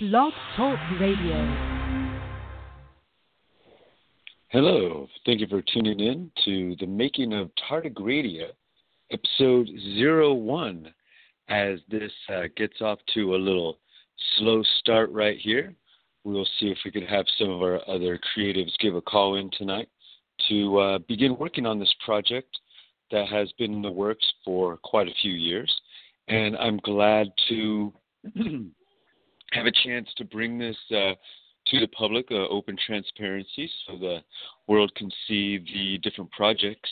Blog Talk Radio. Hello. Thank you for tuning in to the making of Tardigrade, episode 01. As this uh, gets off to a little slow start right here, we'll see if we could have some of our other creatives give a call in tonight to uh, begin working on this project that has been in the works for quite a few years. And I'm glad to have a chance to bring this uh, to the public, uh, open transparency, so the world can see the different projects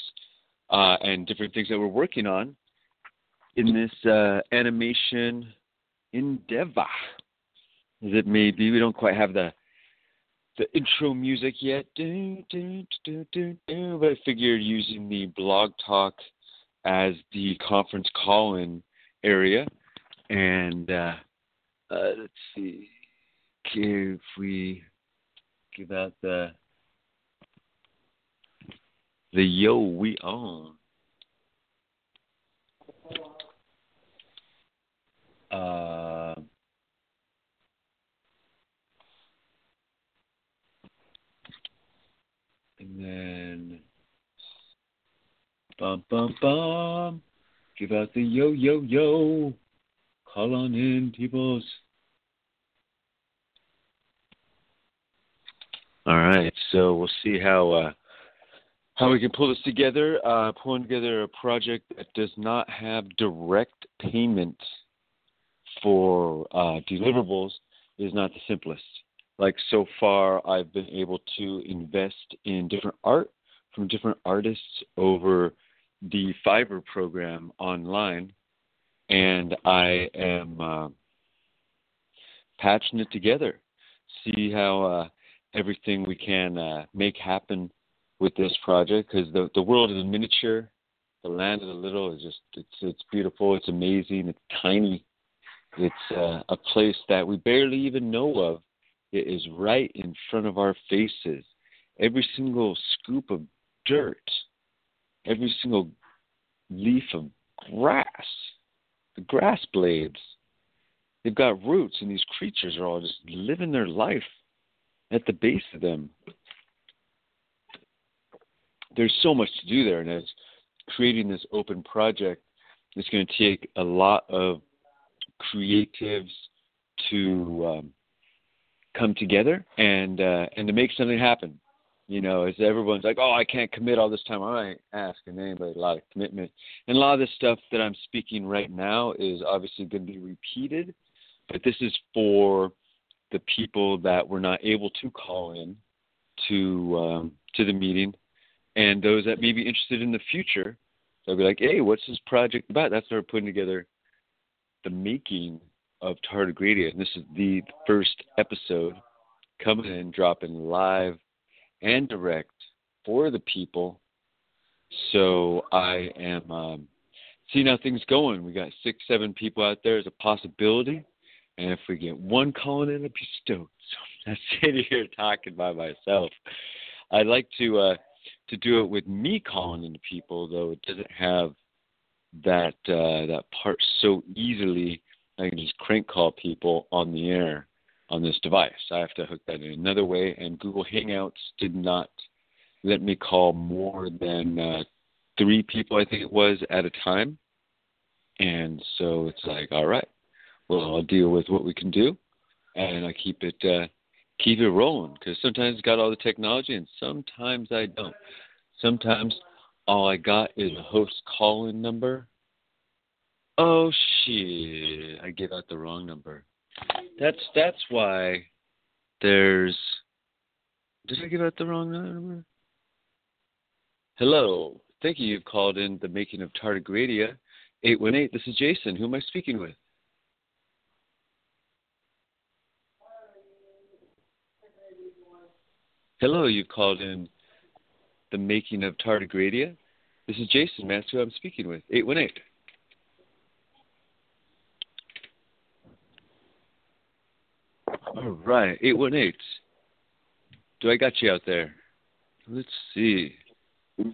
uh, and different things that we're working on in this uh, animation endeavor. As it may be, we don't quite have the the intro music yet, do, do, do, but I figured using the blog talk as the conference call-in area, and uh, let's see. If we give out the the yo we own. Uh, and then bum bum bum. Give out the yo yo yo call on in peoples All right, so we'll see how uh, how we can pull this together. Uh, pulling together a project that does not have direct payment for uh, deliverables is not the simplest. Like so far, I've been able to invest in different art from different artists over the Fiverr program online, and I am uh, patching it together. See how uh, everything we can uh, make happen with this project because the the world is a miniature, the land is a little. It's just it's it's beautiful. It's amazing. It's tiny. It's uh, a place that we barely even know of. It is right in front of our faces. Every single scoop of dirt, every single leaf of grass, the grass blades, they've got roots, and these creatures are all just living their life at the base of them. There's so much to do there, and as creating this open project, it's going to take a lot of creatives to um, come together and uh, and to make something happen. You know, as everyone's like, "Oh, I can't commit all this time." I ain't asking anybody a lot of commitment, and a lot of this stuff that I'm speaking right now is obviously going to be repeated, but this is for the people that were not able to call in to um, to the meeting, and those that may be interested in the future. They'll be like, "Hey, what's this project about?" That's why we're putting together the making of Tardigrade, and this is the first episode coming in, dropping live and direct for the people. So I am um, seeing how things going. We got six, seven people out there as a possibility. And if we get one calling in, I'd be stoked. So I'm not sitting here talking by myself. I'd like to uh, to do it with me calling into people, though it doesn't have that uh, that part so easily. I can just crank call people on the air on this device. I have to hook that in another way, and Google Hangouts did not let me call more than uh, three people, I think it was, at a time. And so it's like, all right, well, I'll deal with what we can do, and I keep it uh, keep it rolling because sometimes I got all the technology, and sometimes I don't. Sometimes all I got is a host call-in number. Oh shit! I gave out the wrong number. That's that's why there's. Did I give out the wrong number? Hello. Thank you. You've called in the making of Tardigradia. 818. This is Jason. Who am I speaking with? Hello. You've called in the making of Tardigradia. This is Jason. Matthew. who I'm speaking with. 818. All right, 818. Do I got you out there? Let's see. Hey,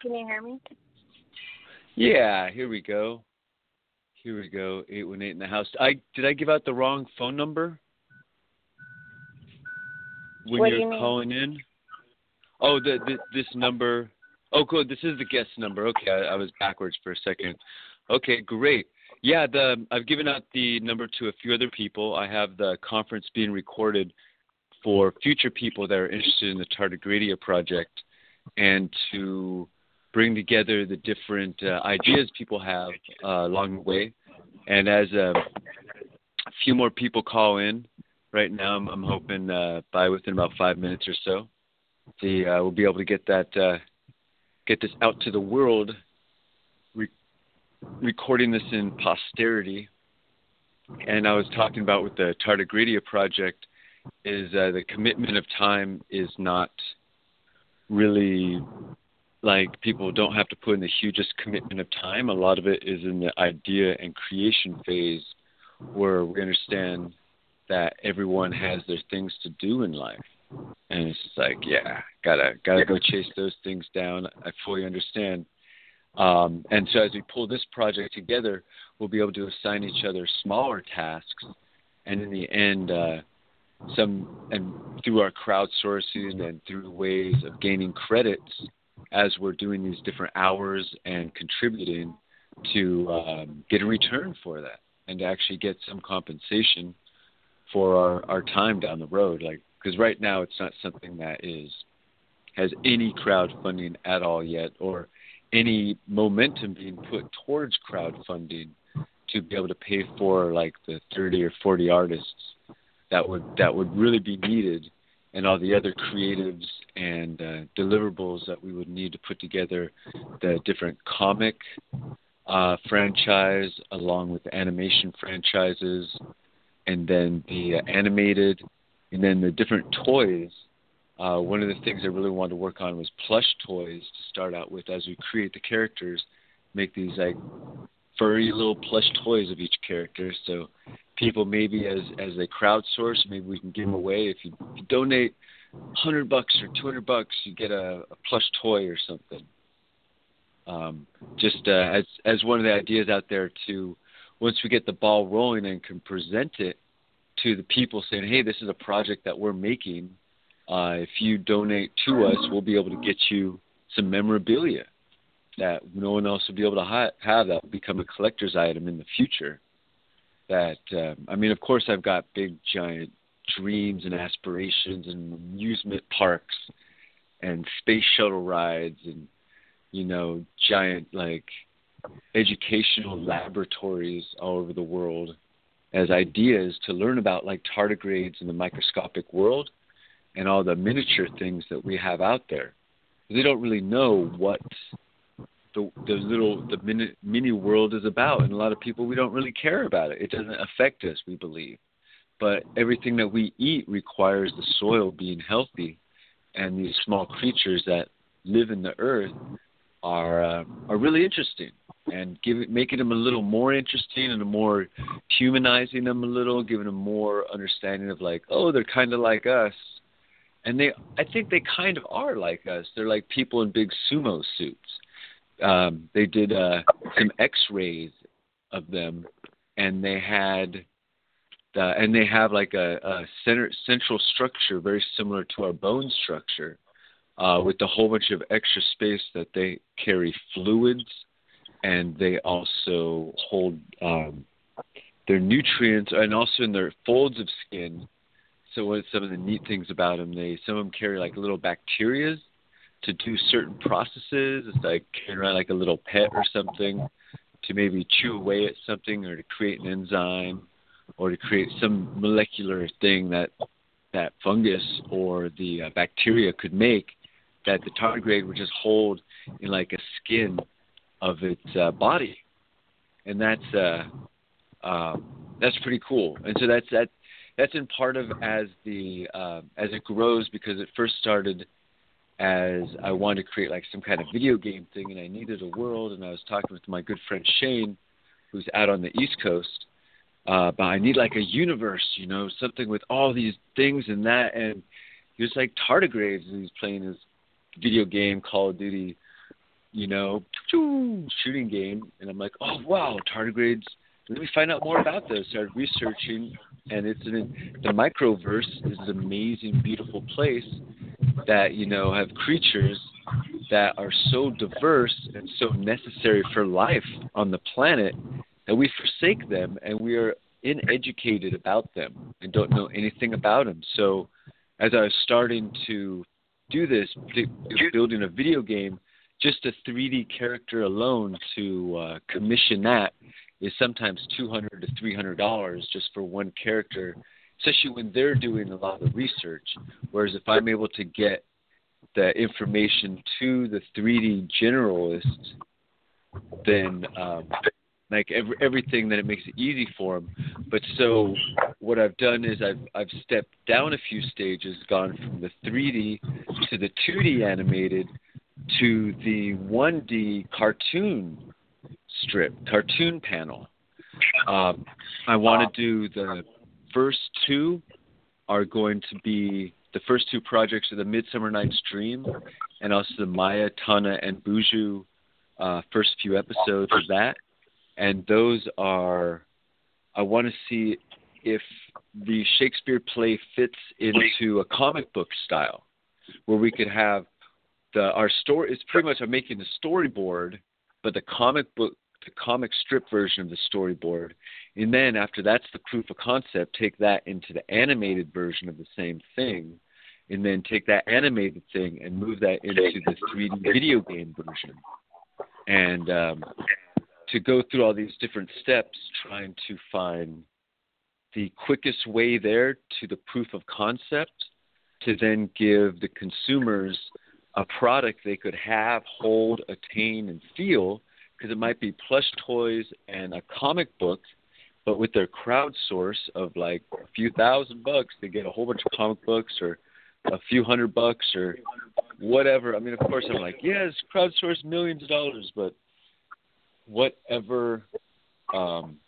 can you hear me? Yeah, here we go. Here we go. Eight one eight in the house. I did I give out the wrong phone number when What you're you calling in? Oh, the, the this number. Oh, cool. This is the guest number. Okay, I, I was backwards for a second. Okay, great. Yeah, the I've given out the number to a few other people. I have the conference being recorded for future people that are interested in the Tardigradia project and to bring together the different uh, ideas people have uh, along the way. And as uh, a few more people call in right now, I'm, I'm hoping uh, by within about five minutes or so, the, uh, we'll be able to get that get this out to the world, recording this in posterity. And I was talking about with the Tardigradia project is uh, the commitment of time is not really like people don't have to put in the hugest commitment of time. A lot of it is in the idea and creation phase where we understand that everyone has their things to do in life. And it's just like, yeah, gotta gotta go chase those things down. I fully understand. Um, and so as we pull this project together, we'll be able to assign each other smaller tasks, and in the end, uh, some and through our crowdsourcing and through ways of gaining credits as we're doing these different hours and contributing to um, get a return for that and to actually get some compensation for our, our time down the road. Like because right now it's not something that is has any crowdfunding at all yet or any momentum being put towards crowdfunding to be able to pay for like the 30 or 40 artists that would that would really be needed and all the other creatives and uh, deliverables that we would need to put together the different comic uh, franchise along with the animation franchises and then the uh, animated and then the different toys uh, one of the things I really wanted to work on was plush toys to start out with as we create the characters, make these like furry little plush toys of each character. So people maybe as as they crowdsource, maybe we can give them away. If you, if you donate hundred bucks or two hundred bucks, you get a, a plush toy or something. Um, just uh, as as one of the ideas out there to once we get the ball rolling and can present it to the people saying, hey, this is a project that we're making. Uh, if you donate to us, we'll be able to get you some memorabilia that no one else will be able to ha- have that will become a collector's item in the future. That um, I mean, of course, I've got big giant dreams and aspirations and amusement parks and space shuttle rides and you know giant like educational laboratories all over the world as ideas to learn about like tardigrades in the microscopic world and all the miniature things that we have out there. They don't really know what the the little the mini, mini world is about, and a lot of people we don't really care about it. It doesn't affect us, we believe. But everything that we eat requires the soil being healthy, and these small creatures that live in the earth are uh, are really interesting and giving making them a little more interesting and more humanizing them a little, giving them more understanding of like, oh, they're kind of like us, and they I think they kind of are like us. They're like people in big sumo suits. Um, they did uh, some X-rays of them, and they had. Uh, and they have like a, a center, central structure very similar to our bone structure, uh, with a whole bunch of extra space that they carry fluids and they also hold um, their nutrients and also in their folds of skin. So what some of the neat things about them, they some of them carry like little bacterias to do certain processes. It's like carrying around like a little pet or something to maybe chew away at something or to create an enzyme or to create some molecular thing that that fungus or the uh, bacteria could make that the tardigrade would just hold in like a skin of its uh, body, and that's uh, uh, that's pretty cool. And so that's that that's in part of as the uh, as it grows because it first started as I wanted to create like some kind of video game thing, and I needed a world. And I was talking with my good friend Shane, who's out on the East Coast, uh, but I need like a universe, you know, something with all these things and that. And he was like tardigrades, and he's playing his video game, Call of Duty, you know, shooting game. And I'm like, oh wow, tardigrades. Let me find out more about this. Started researching, and it's in the microverse is an amazing, beautiful place that you know have creatures that are so diverse and so necessary for life on the planet that we forsake them and we are uneducated about them and don't know anything about them. So, as I was starting to do this, building a video game, just a 3D character alone to uh, commission that is sometimes 200 to 300 dollars just for one character especially when they're doing a lot of the research. Whereas if I'm able to get the information to the 3D generalist, then um, like every, everything, then it makes it easy for them. But so what I've done is I've I've stepped down a few stages, gone from the 3D to the 2D animated to the 1D cartoon strip, cartoon panel. Um, I want to do the first two are going to be the first two projects are the Midsummer Night's Dream and also the Maya, Tana, and Buju uh, first few episodes of that. And those are, I want to see if the Shakespeare play fits into a comic book style, where we could have the our story. It's pretty much I'm making the storyboard, but the comic book the comic strip version of the storyboard. And then after that's the proof of concept, take that into the animated version of the same thing. And then take that animated thing and move that into the 3D video game version. And um, to go through all these different steps trying to find the quickest way there to the proof of concept to then give the consumers a product they could have, hold, attain, and feel because it might be plush toys and a comic book, but with their crowdsource of like a few thousand bucks, they get a whole bunch of comic books or a few hundred bucks or whatever. I mean, of course, I'm like, yes, crowdsource millions of dollars, but whatever, um,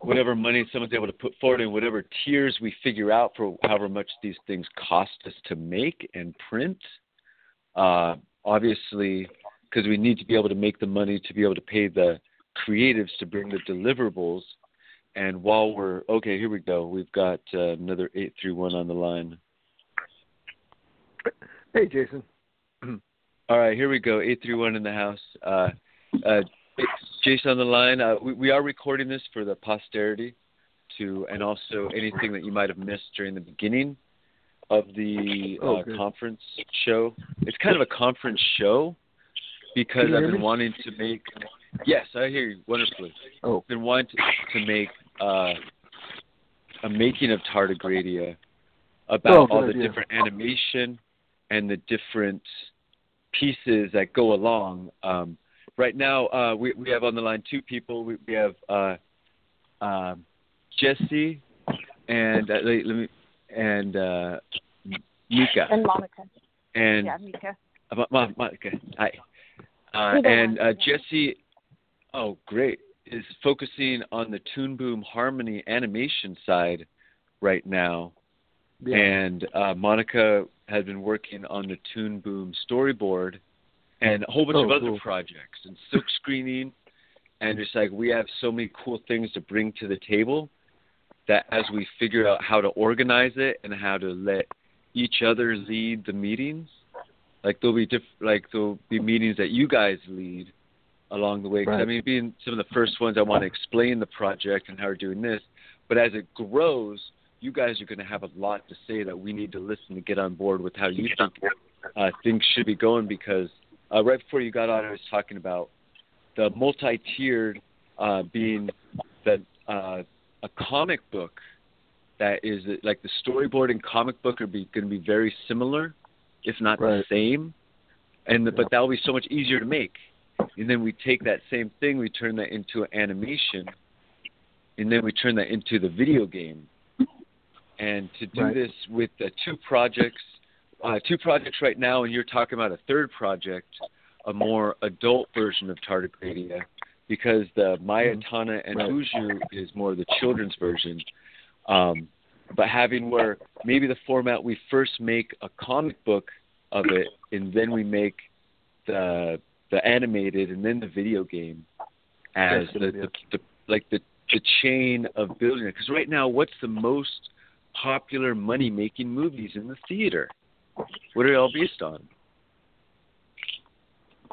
whatever money someone's able to put forward and whatever tiers we figure out for however much these things cost us to make and print, uh, obviously because we need to be able to make the money to be able to pay the creatives to bring the deliverables. And while we're okay, here we go. We've got uh, another eight three one on the line. Hey, Jason. All right, here we go. Eight three one in the house. Uh, uh, Jason on the line. Uh, we, we are recording this for the posterity, to and also anything that you might have missed during the beginning of the oh, uh, conference show. It's kind of a conference show, because I've been me? wanting to make. Yes, I hear you wonderfully. Oh, I've been wanting to, to make uh, a making of Tardigradia about oh, all the idea. different animation and the different pieces that go along. Um, right now, uh, we we have on the line two people. We, we have uh, uh, Jesse and uh, let, let me and uh, Mika and Monica. And yeah, Mika. Uh, Monica. Hi. Uh, and uh, Jesse, oh great, is focusing on the Toon Boom Harmony animation side right now, yeah. and uh, Monica has been working on the Toon Boom storyboard and a whole bunch oh, of other cool. projects and silk screening, and it's like we have so many cool things to bring to the table that as we figure out how to organize it and how to let each other lead the meetings like there'll be diff- like there'll be meetings that you guys lead along the way. Cause, right. I mean, being some of the first ones, I want to explain the project and how we're doing this. But as it grows, you guys are going to have a lot to say that we need to listen to get on board with how you think uh, things should be going. Because uh, right before you got on, I was talking about the multi-tiered uh, being that uh, a comic book that is like the storyboard and comic book are be, going to be very similar if not right. the same. And the, but that'll be so much easier to make. And then we take that same thing, we turn that into an animation, and then we turn that into the video game. And to do Right. this with the two projects, uh, two projects right now, and you're talking about a third project, a more adult version of Tardigradia, because the Mayatana and. Uju is more the children's version. Um, but having where maybe the format we first make a comic book of it, and then we make the the animated and then the video game as the, the, the like the the chain of building it. Because right now, what's the most popular money making movies in the theater? What are they all based on?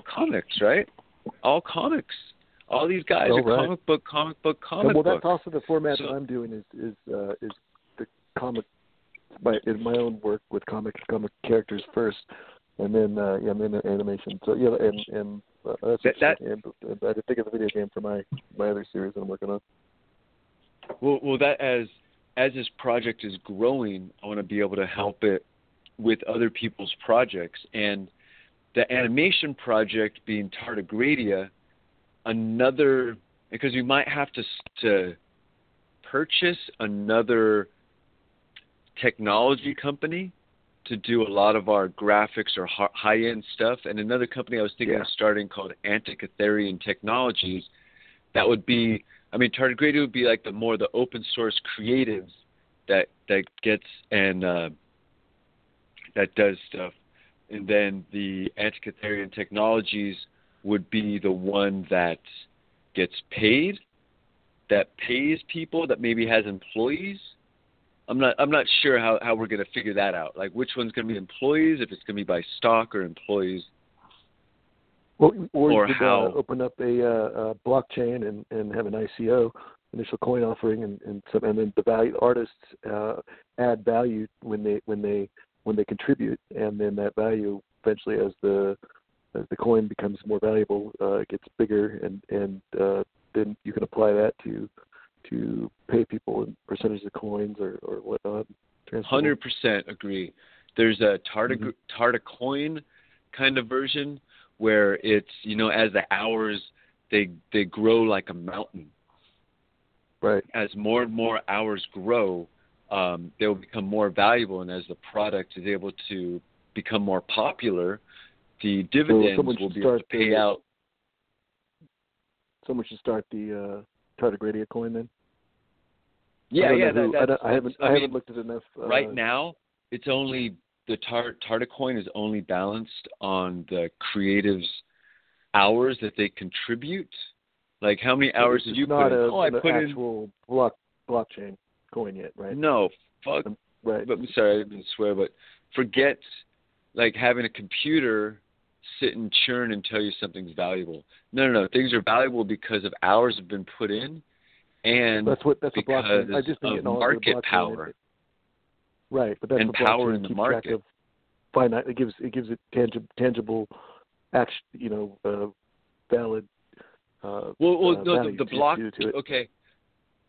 Comics, right? All comics. All these guys Oh, are right. comic book, comic book, comic book. well, book. that's also the format So- that I'm doing is is uh, is comic my in my own work with comic comic characters first, and then uh, yeah, and then animation. So yeah, and and uh, that's That- that- and, and I did think of the video game for my my other series that I'm working on. Well, well, that as as this project is growing, I want to be able to help it with other people's projects, and the animation project being Tardigradia, another because we might have to to purchase another technology company to do a lot of our graphics or high end stuff, and another company I was thinking Yeah. of starting called Antikytherian Technologies. That would be I mean, Tardigrade would be like the more the open source creatives that that gets and uh, that does stuff, and then the Antikytherian technologies would be the one that gets paid, that pays people, that maybe has employees. I'm not I'm not sure how how we're gonna figure that out. Like which one's gonna be employees, if it's gonna be by stock or employees. Well, or, Or you could how- uh, open up a, uh, a blockchain and, and have an ICO, initial coin offering, and and, some, and then the value artists uh, add value when they when they when they contribute, and then that value eventually, as the as the coin becomes more valuable, uh, it gets bigger, and and uh, then you can apply that to to pay people in percentage of coins or or whatnot. Hundred percent agree. There's a Tarda Mhm. Tardacoin kind of version where it's you know as the hours they they grow like a mountain. Right. As more and more hours grow, um, they will become more valuable, and as the product is able to become more popular, the dividends someone will be able to start pay the- out. Someone should start the uh, Tardigradia coin then. Yeah, yeah. who- That, I, I haven't I, mean, haven't looked at enough. Uh, right now it's only the tar- Tardicoin is only balanced on the creatives hours that they contribute like how many hours did you put in a, oh i put in actual block blockchain coin yet, right? no fuck Right. but I'm sorry i didn't swear but forget like having a computer sit and churn and tell you something's valuable no no no things are valuable because of hours have been put in and that's what that's what blockchain. I just of market power. Right, but that's And power in the market. Of finite. It gives it gives it tangible tangible, action. You know, uh, valid. Uh, Well, well, uh, no, the, the block. to, to. Okay,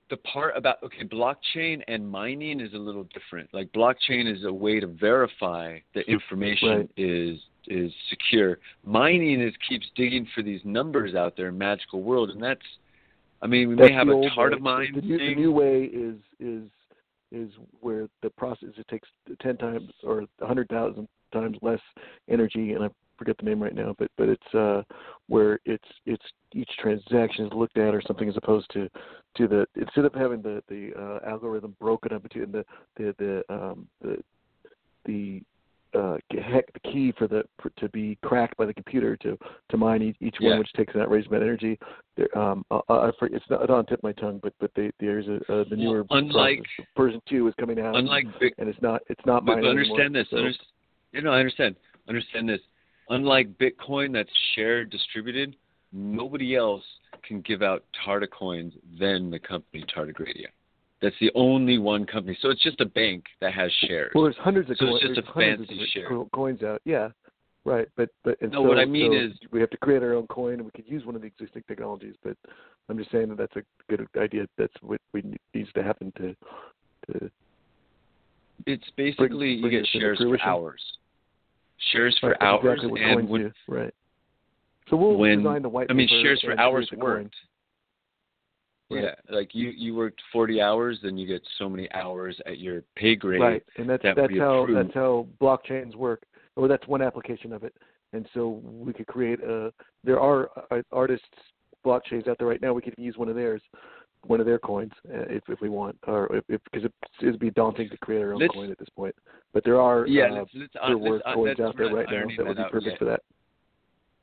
the part about okay, blockchain and mining is a little different. Like blockchain is a way to verify that information Right. is is secure. Mining is keeps digging for these numbers out there in magical world, and that's. I mean, we That's may have a tart of mine The new, the new way is is is where the process it takes ten times or a hundred thousand times less energy, and I forget the name right now, but but it's uh where it's it's each transaction is looked at or something as opposed to to the instead of having the the uh, algorithm broken up into the the the um the the uh, heck, the key for the for, to be cracked by the computer to to mine each, each Yeah. one, which takes an outrageous amount of energy. There, um, I, I, for- it's not, on tip of my tongue, but but they, there's a uh, the newer unlike- process. version two is coming out, Unlike big, and it's not it's not but, understand anymore, this. so- Under, you know, I understand. Understand this. Unlike Bitcoin, that's shared, distributed. Nobody else can give out Tardicoins than the company Tardigradia. That's the only one company. So it's just a bank that has shares. Well, there's hundreds of So it's just a fancy share. coins out. Yeah, right. But but and No, so, what I mean so is- we have to create our own coin, and we could use one of the existing technologies. But I'm just saying that that's a good idea. That's what we needs to happen to to It's basically you bring get shares for hours. Shares for Right, hours exactly and when, do. Right. So we'll when design the white I mean shares for hours worked. Yeah, like you you worked 40 hours, then you get so many hours at your pay grade. Right, and that's that that's how approve. that's how blockchains work. Or that's one application of it. And so we could create a. There are uh, artists blockchains out there right now. We could use one of theirs, one of their coins, uh, if if we want, or if because it, it'd be daunting to create our own Let's- coin at this point. But there are Yeah, uh, let's let's, uh, there let's were coins out there right now that would be perfect yet. for that.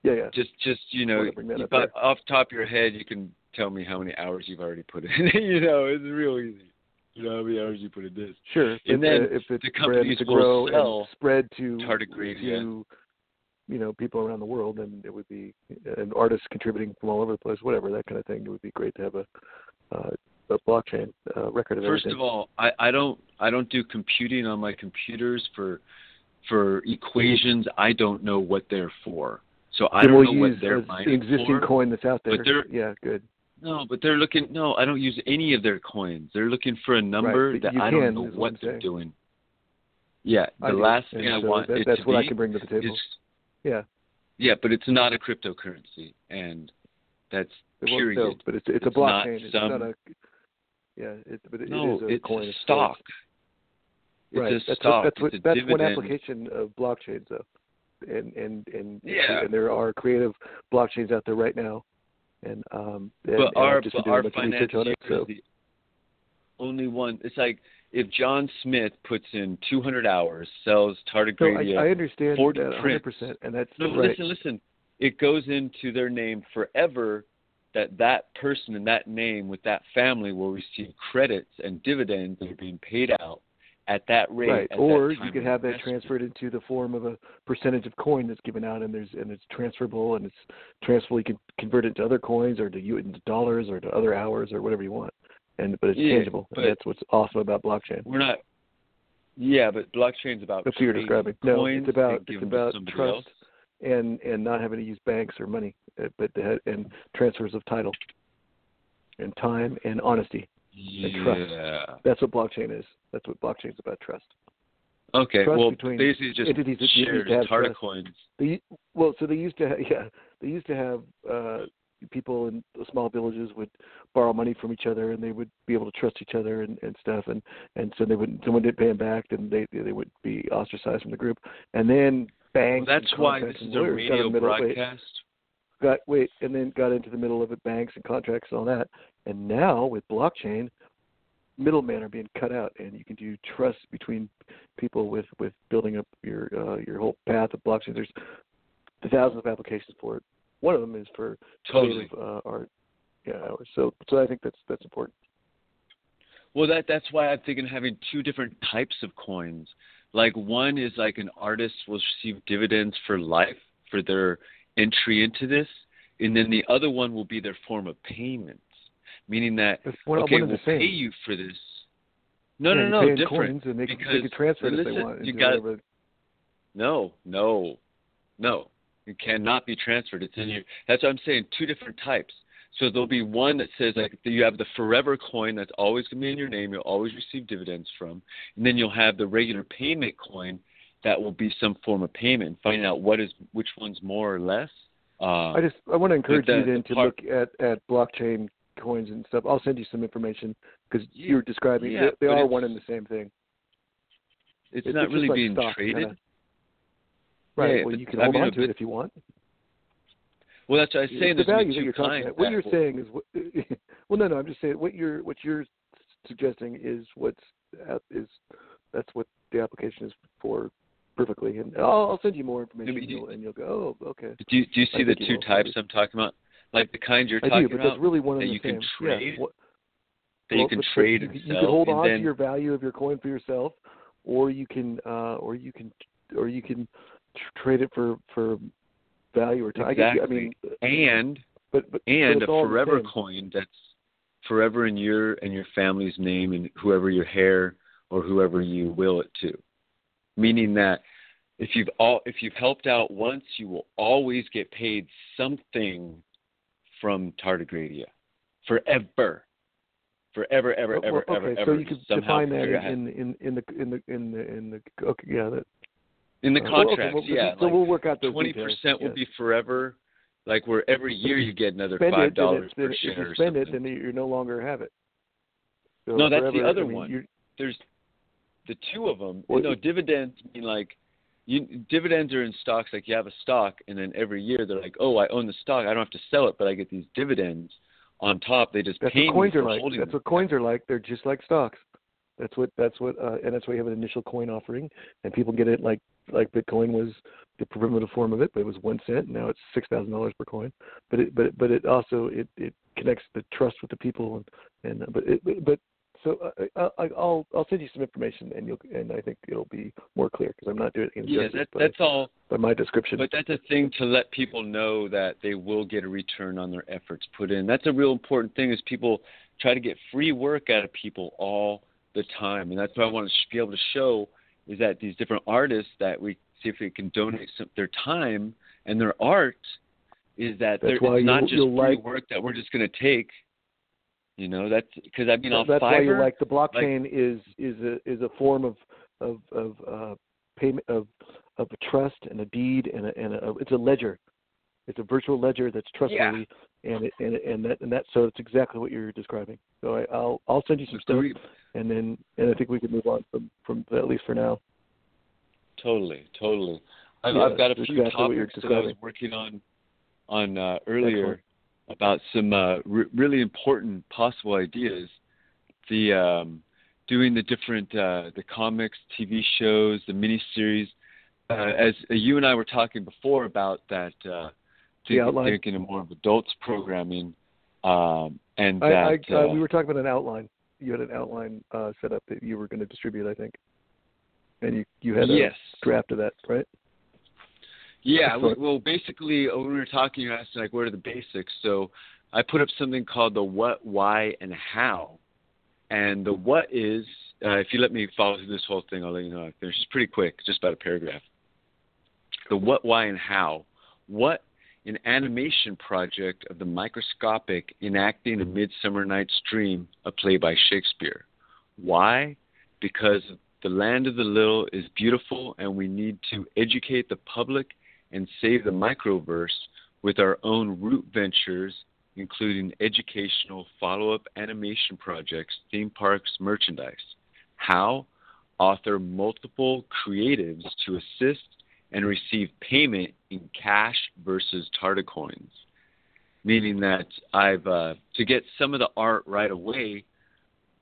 Yeah, yeah. Just just you know, Wanna bring that you up got, there. off top of your head, you can tell me how many hours you've already put in. you know, it's real easy. You know how many hours you put in this. Sure. if, And then uh, if it's the companies to grow and spread to tardigrade, to yeah. you know people around the world, then it would be an artist contributing from all over the place, whatever that kind of thing. It would be great to have a uh, a blockchain uh, record of First everything. of all, I, I don't I don't do computing on my computers for for equations. I don't know what they're for. So I Then don't we'll know what they're mining existing for. coin that's out there. but they're- yeah, good. No, but they're looking. No, I don't use any of their coins. They're looking for a number but that I don't know what they're saying. doing. Yeah, the I do, last and thing I so want that, that's to what I can bring to the table. is yeah, yeah, but it's not a cryptocurrency, and that's It period. no, but it's it's, a It's not blockchain. It's some- not a yeah, it, but it, no, it is a it's coin. a of sorts. stock. It's right. a that's stock. What, that's what, a that's one application of blockchains, though. And and and Yeah. and there are creative blockchains out there right now, and um. And, But our I've just been but our a bunch of research on it, so is the only one. It's like if John Smith puts in 200 hours, sells no, tardigrade. I, I understand 40 that 100, percent and that's No, right. listen, listen. It goes into their name forever. That that person and that name with that family will receive credits and dividends that are being paid out at that rate. Right, or you could have that transferred into the form of a percentage of coin that's given out, and there's and it's transferable, and it's transferable. You can convert it to other coins, or to you into dollars, or to other hours, or whatever you want. And but it's Yeah, tangible, but- and that's what's awesome about blockchain. We're not. Yeah, but blockchain's about That's what you're describing. No, it's about it's about trust else. and and not having to use banks or money, uh, but to ha- and transfers of title, and time and honesty. Trust. Yeah. That's what blockchain is. That's what blockchain is about. Trust. Okay. Trust well, between basically just entities that shared to have coins. They well, so they used to ha- yeah, they used to have uh people in small villages would borrow money from each other and they would be able to trust each other and, and stuff and and so they would someone didn't pay them back then they they would be ostracized from the group and then Well, banks that's and why this is a lawyers got in radio the middle, wait, broadcast. Got wait and then got into the middle of it banks and contracts and all that. And now with blockchain middlemen are being cut out and you can do trust between people with with building up your uh, your whole path of blockchain. There's thousands of applications for it. One of them is for Totally. creative uh, art. Yeah so so i think that's that's important. Well, that that's why I'm thinking having two different types of coins. Like one is like an artist will receive dividends for life for their entry into this, and then the other one will be their form of payment, meaning that one, okay, we'll pay you for this. No, yeah, no, no, different. coins and they can, because they can transfer it if they listen, want you got- whatever- No, no, no. It cannot be transferred. It's in your. That's what I'm saying. Two different types. So there'll be one that says like you have the forever coin that's always going to be in your name. You'll always receive dividends from, and then you'll have the regular payment coin that will be some form of payment. Finding out what is which one's more or less. Uh, I just I want to encourage the- you then the to part- look at at blockchain coins and stuff. I'll send you some information because you're describing yeah, they, they are one and the same thing. it's It- not really like being traded. kinda. Right. Yeah, well, you can I hold mean, on to it if you want. Well, that's what I was saying. the value that you're talking about. What you're saying is what. well, no, no. I'm just saying what you're what you're suggesting is what's is that's what the application is for perfectly. And I'll, I'll send you more information, and you- you'll, and you'll go, oh, okay. Do you, do you I see the two types. I'm talking about? Like the kind you're I talking do, but about that's really one that you can same. trade, Yeah. What, that well, you can trade you, and can- sell, you can hold on then to your value of your coin for yourself, or you can uh, or you can or you can tr- trade it for for value or time. I guess, I mean, and but but and but a it's all the forever coin that's forever in your and your family's name and whoever your heir or whoever you will it to. Meaning that if you've all if you've helped out once, you will always get paid something from Tardigradia. Forever. Forever, ever, Well, ever, well, ever, okay, ever. so you could somehow define that in in in the in the in the in the okay yeah that in the uh, well, okay, contracts, well, yeah. So like we'll work out those Twenty percent will be forever, like where every year you get another five dollars per then share. if you spend it, then you no longer have it. So No, that's the other I mean, one. there's the two of them. Well, no, it- dividends mean like you dividends are in stocks. Like you have a stock, and then every year they're like, oh, I own the stock. I don't have to sell it, but I get these dividends on top. They just That's pay what coins me are like. That's them. what coins are like. They're just like stocks. That's what that's what uh, and that's why you have an initial coin offering, and people get it like like Bitcoin was the primitive form of it, but it was one cent. Now it's six thousand dollars per coin. But it but it, but it also it it connects the trust with the people and and but it, but so uh, I, I, I'll I'll send you some information and you'll and I think it'll be more clear because I'm not doing it Yeah, that, by, that's all. by my description. But that's a thing to let people know that they will get a return on their efforts put in. That's a real important thing. Is people try to get free work out of people all the time, and that's what I want to be able to show is that these different artists that we see if we can donate some, their time and their art is that it's not just free like- work that we're just going to take. You know, that's because I mean, on that's why you Fiverr, like the blockchain is is a is a form of of of uh, payment of of a trust and a deed and a, and a it's a ledger. It's a virtual ledger that's trustworthy, and it, and and that and that so it's exactly what you're describing. So I, I'll I'll send you some stuff, Agree- and then and I think we can move on from from at least for now. Totally, totally. I've, Yeah, I've got a few exactly topics that I was working on on uh, earlier Excellent. About some uh, re- really important possible ideas. The um, doing the different uh, the comics, TV shows, the miniseries. Uh, as uh, you and I were talking before about that, uh, think- outline. thinking of more of adults programming, um, and I, that I uh, uh, we were talking about an outline. You had an outline uh, set up that you were going to distribute, I think, and you you had a yes, draft of that, right? Yeah, well, basically, when we were talking, you asked like, what are the basics? So, I put up something called the what, why, and how. And the what is, uh, if you let me follow through this whole thing, I'll let you know I finish. It's pretty quick, just about a paragraph. The what, why, and how. What an animation project of the microscopic enacting a Midsummer Night's Dream, a play by Shakespeare. Why? Because the land of the little is beautiful, and we need to educate the public and save the microverse with our own root ventures, including educational follow up animation projects, theme parks, merchandise. How? Author multiple creatives to assist and receive payment in cash versus Tarda coins. Meaning that I've, uh, to get some of the art right away,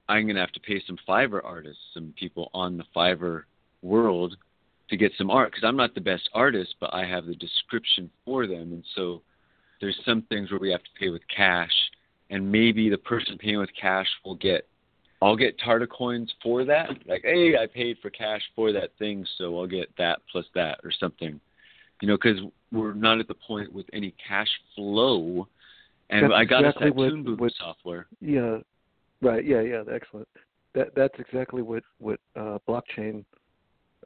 I'm going to have to pay some Fiverr artists, some people on the Fiverr world to get some art because I'm not the best artist, but I have the description for them. And so there's some things where we have to pay with cash, and maybe the person paying with cash will get. I'll get Tarta coins for that. Like, hey, I paid for cash for that thing, so I'll get that plus that or something. You know, because we're not at the point with any cash flow. And That's I got exactly us that what- Toon Boom what- software. Yeah, right. Yeah, yeah. Excellent. That that's exactly what what uh, blockchain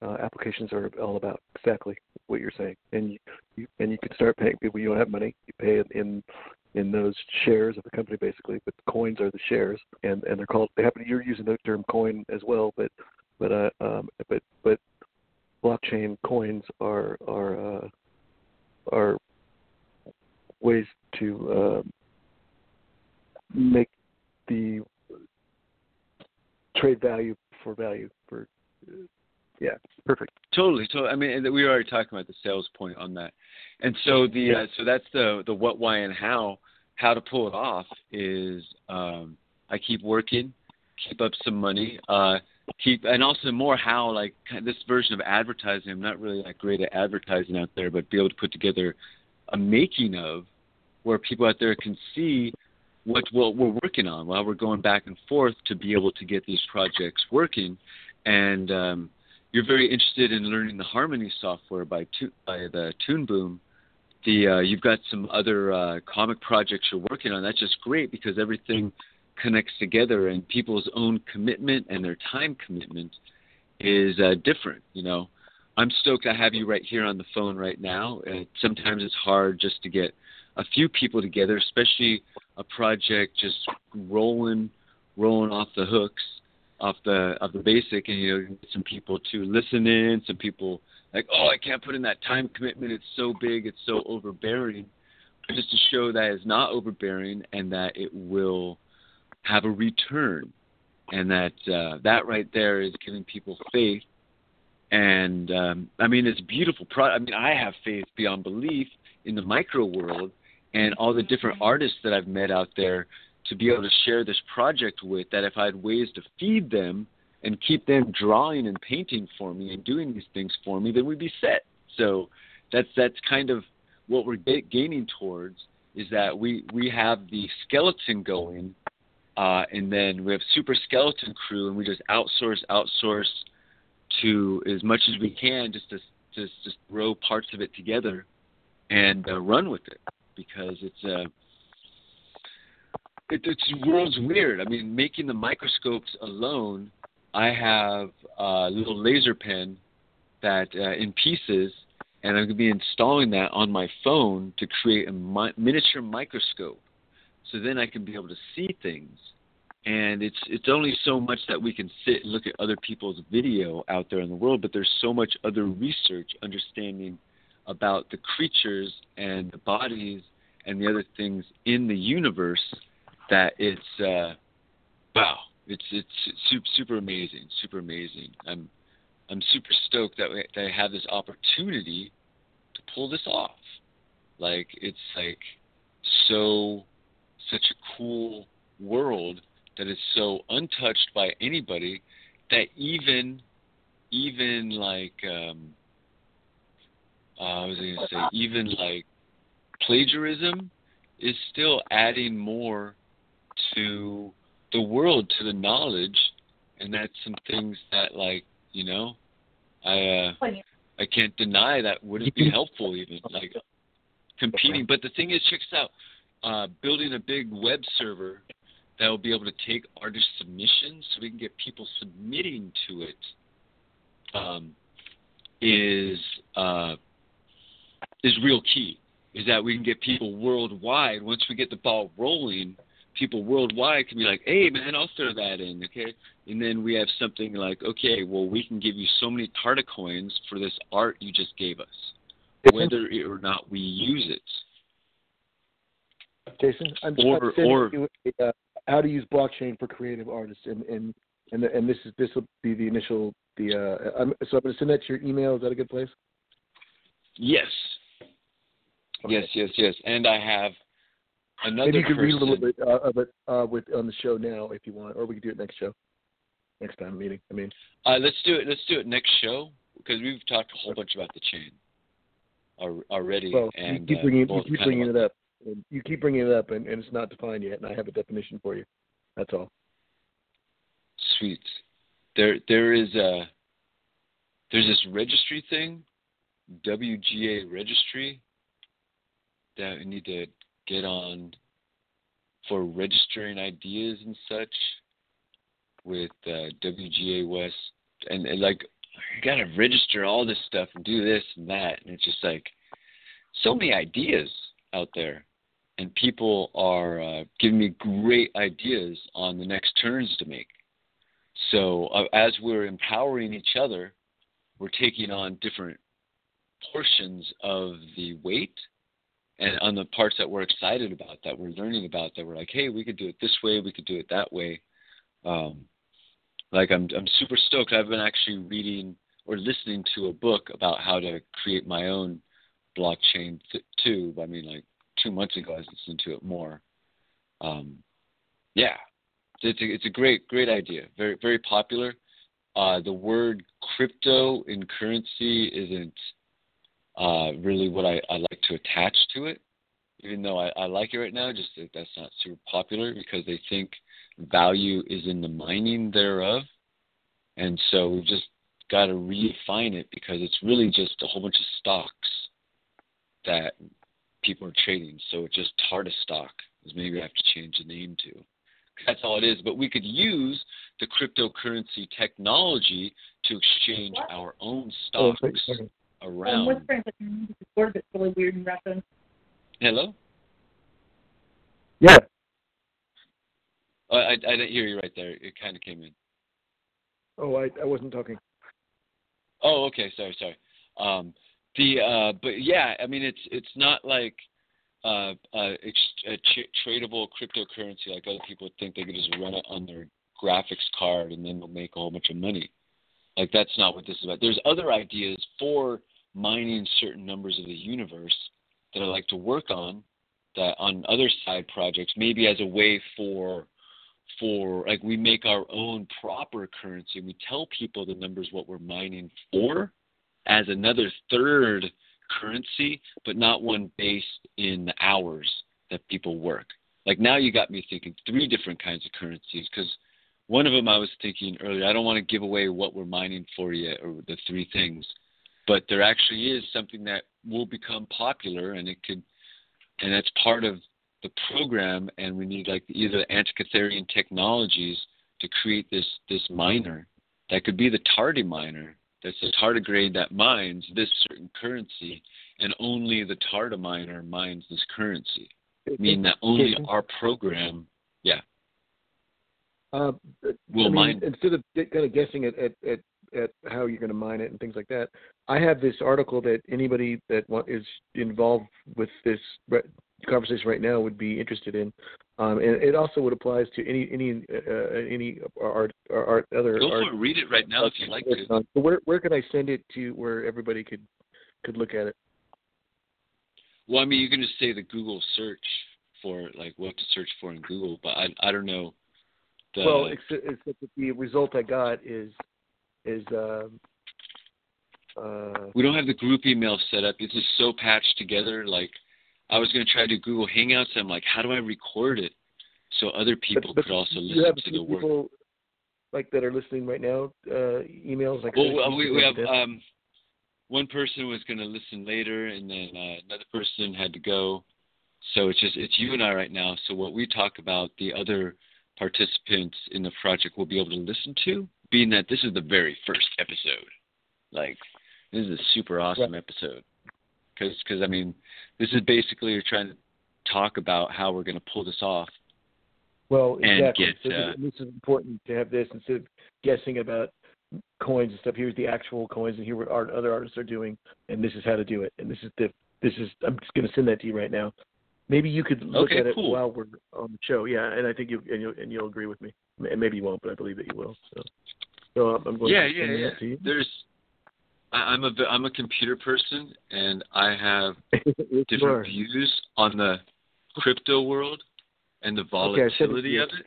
uh, applications are all about. Exactly what you're saying. And you, you and you can start paying people. You don't have money. You pay it in in those shares of the company basically. But coins are the shares, and and they're called. They happen. You're using the term coin as well, but but uh um but but blockchain coins are are uh, are ways to uh, make the trade value for value for yeah perfect Totally. So I mean, we were already talking about the sales point on that, and so the uh, so that's the the what, why, and how. How to pull it off is um, I keep working, keep up some money, uh, keep and also more how like this version of advertising. I'm not really that great at advertising out there, but be able to put together a making of where people out there can see what what we're working on while we're going back and forth to be able to get these projects working and um, you're very interested in learning the Harmony software by by the Toon Boom, the uh, you've got some other uh, comic projects you're working on. That's just great because everything connects together, and people's own commitment and their time commitment is uh, different. You know, I'm stoked I have you right here on the phone right now. Uh, sometimes it's hard just to get a few people together, especially a project just rolling rolling off the hooks off the of the basic and you know some people to listen in some people like oh i can't put in that time commitment it's so big it's so overbearing just to show that it's not overbearing and that it will have a return, and that uh, that right there is giving people faith. And um, I mean, it's beautiful. Pro- I mean, I have faith beyond belief in the micro world and all the different artists that I've met out there to be able to share this project with. That if I had ways to feed them and keep them drawing and painting for me and doing these things for me, then we'd be set. So that's that's kind of what we're gaining towards is that we we have the skeleton going, uh, and then we have super skeleton crew, and we just outsource outsource to as much as we can just to just just throw parts of it together and uh, run with it because it's uh it, it's world's weird. I mean, making the microscopes alone, I have a little laser pen that uh, in pieces and I'm going to be installing that on my phone to create a mi- miniature microscope. So then I can be able to see things. And it's it's only so much that we can sit and look at other people's video out there in the world, but there's so much other research, understanding about the creatures and the bodies and the other things in the universe that it's uh, wow, it's it's super super amazing, super amazing. I'm I'm super stoked that, we, that I have this opportunity to pull this off. Like it's like so such a cool world that is so untouched by anybody that even even like um uh, I was gonna say even like plagiarism is still adding more to the world, to the knowledge, and that's some things that like you know, I uh, I can't deny that wouldn't be helpful even like competing. But the thing is, check this out: uh, building a big web server that will be able to take artist submissions, so we can get people submitting to it. Um, is uh, is real key. Is that we can get people worldwide once we get the ball rolling people worldwide can be like, hey man, I'll throw that in, okay? And then we have something like, okay, well we can give you so many Tarta coins for this art you just gave us, whether or not we use it. Jason, I'm just or, or you, uh, how to use blockchain for creative artists, and and and, the, and this is this will be the initial the uh, I'm, so I'm going to send that to your email. Is that a good place? Yes. Okay. Yes, yes, yes. And I have Another Maybe you could person, read a little bit uh, of it uh, with on the show now if you want, or we could do it next show, next time meeting. I mean, uh, let's do it. Let's do it next show because we've talked a whole bunch about the chain already. Well, and you keep bringing, uh, you keep bringing it up. And you keep bringing it up, and, and it's not defined yet. And I have a definition for you. That's all. Sweet. There, there is a there's this registry thing, WGA registry that we need to get on for registering ideas and such with uh, WGA West, and, and like you gotta register all this stuff and do this and that, and it's just like so many ideas out there, and people are uh, giving me great ideas on the next turns to make. So uh, as we're empowering each other, we're taking on different portions of the weight and on the parts that we're excited about, that we're learning about, that we're like, hey, we could do it this way, we could do it that way. Um, like I'm, I'm super stoked. I've been actually reading or listening to a book about how to create my own blockchain th- too. I mean, like two months ago, I was listening to it more. Um, yeah, it's a, it's a great, great idea. Very, very popular. Uh, the word crypto in currency isn't uh, really what I, I like to attach to it. Even though I, I like it right now, just that that's not super popular because they think value is in the mining thereof. And so we've just got to redefine it because it's really just a whole bunch of stocks that people are trading. So it's just Tarta stock is maybe I have to change the name to. That's all it is. But we could use the cryptocurrency technology to exchange our own Oh, stocks around. Um, what's Frank? The word that's really weird in Russian. Hello? Yeah. Oh, I, I didn't hear you right there. It kind of came in. Oh, I I wasn't talking. Oh, okay. Sorry, sorry. Um, the uh, but yeah, I mean, it's it's not like uh, uh, ex- a ch- tradable cryptocurrency like other people think they could just run it on their graphics card and then they'll make a whole bunch of money. Like that's not what this is about. There's other ideas for mining certain numbers of the universe that I like to work on that on other side projects, maybe as a way for for like we make our own proper currency. We tell people the numbers what we're mining for as another third currency, but not one based in the hours that people work. Like now you got me thinking three different kinds of currencies because one of them I was thinking earlier, I don't want to give away what we're mining for yet or the three things, but there actually is something that will become popular and it could, and that's part of the program and we need like either antikytherian technologies to create this this miner. That could be the tardy miner that's a tardigrade that mines this certain currency and only the tarda miner mines this currency. Meaning that only our program yeah uh, will I mean, mine instead of kind of guessing at, at, at, at how you're going to mine it and things like that. I have this article that anybody that is involved with this conversation right now would be interested in, um, and it also would applies to any any uh, any art, art other. Go art, for. Read it right now if you'd like to. So where where can I send it to where everybody could could look at it? Well, I mean, you can just say the Google search for like what to search for in Google, but I I don't know. The, well, except, except that the result I got is is. Um, uh, we don't have the group email set up. It's just so patched together. Like I was going to try to do Google Hangouts. And I'm like, how do I record it so other people but, but could also listen to the work? people, Like that are listening right now, uh, emails like. Well, we, we have um, one person was going to listen later, and then uh, another person had to go. So it's just it's you and I right now. So what we talk about, the other participants in the project will be able to listen to, being that this is the very first episode. Like this is a super awesome right. episode because because I mean this is basically you're trying to talk about how we're going to pull this off. Well, and exactly. Get, so uh, this is important to have this instead of guessing about coins and stuff. Here's the actual coins, and here what art, other artists are doing, and this is how to do it. And this is the this is. I'm just going to send that to you right now. Maybe you could look okay, at it while we're on the show. Yeah, and I think you and you'll, and you'll agree with me. And maybe you won't, but I believe that you will. So, so I'm going yeah, yeah, yeah. to you. There's I'm a I'm a computer person, and I have different views on the crypto world and the Okay, I sent it to volatility you. of it.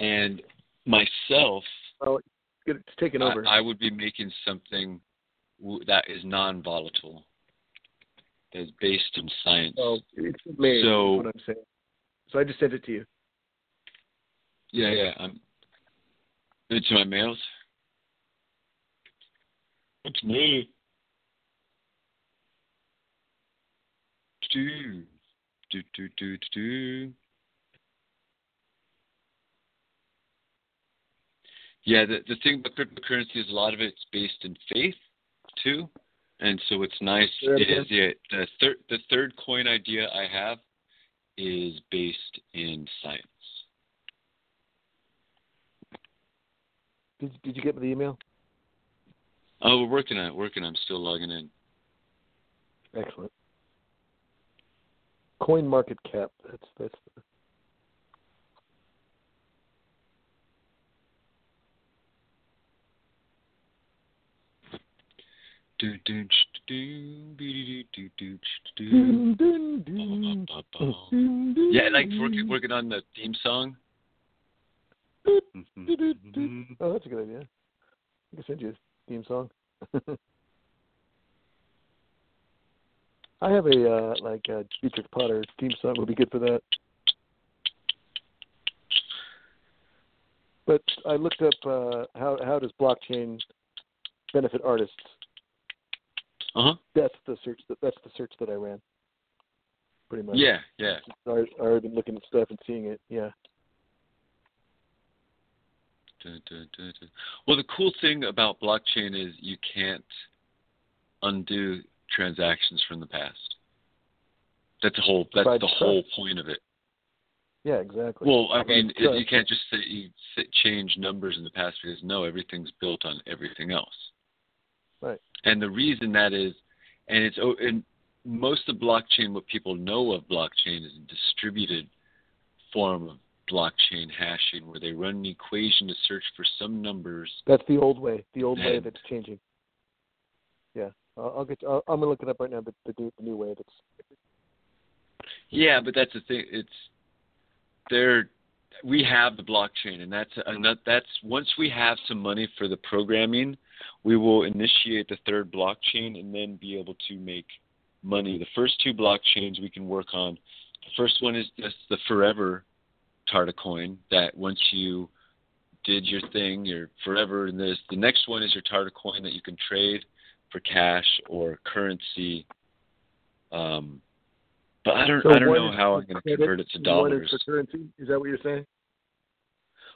And myself, Oh, it's taken over. I, I would be making something that is non-volatile, that is based in science. oh, it's made. is So- what I'm saying. So I just sent it to you. Yeah, yeah. I'm into my mails. It's me. Do do do do do do. Yeah, the the thing about cryptocurrency is a lot of it's based in faith too, and so what's nice is yeah, the third the third coin idea I have is based in science. Did Did you get the email? Oh, we're working on it. Working. I'm still logging in. Excellent. Coin market cap. That's that's. The, Do, do, do, do, do, do, do, do. Yeah, like working working on the theme song. Oh, that's a good idea. I can send you a theme song. I have a uh, like a Dietrich Potter theme song. Would be good for that. But I looked up uh, how how does blockchain benefit artists. Uh huh. That's the search. That, that's the search that I ran. Pretty much. Yeah, yeah. I I already been looking at stuff and seeing it. Yeah. Dun, dun, dun, dun. Well, the cool thing about blockchain is you can't undo transactions from the past. That's the whole. That's the whole point of it. Yeah. Exactly. Well, I mean, it, you can't just say you change numbers in the past because no, everything's built on everything else. Right. And the reason that is, and it's oh, and most of blockchain, what people know of blockchain is a distributed form of blockchain hashing where they run an equation to search for some numbers. That's the old way. The old way that's changing. Yeah, I'll, I'll get. I'll, I'm gonna look it up right now. The, the, new- the new way that's. Yeah, but that's the thing. It's there. We have the blockchain, and that's another. That's once we have some money for the programming, we will initiate the third blockchain, and then be able to make money. The first two blockchains we can work on. The first one is just the forever Tarta coin. That once you did your thing, you're forever. And there's the next one is your Tarta coin that you can trade for cash or currency. Um, but I don't, So I don't know how I'm going to convert it to One dollars. is for currency. Is that what you're saying?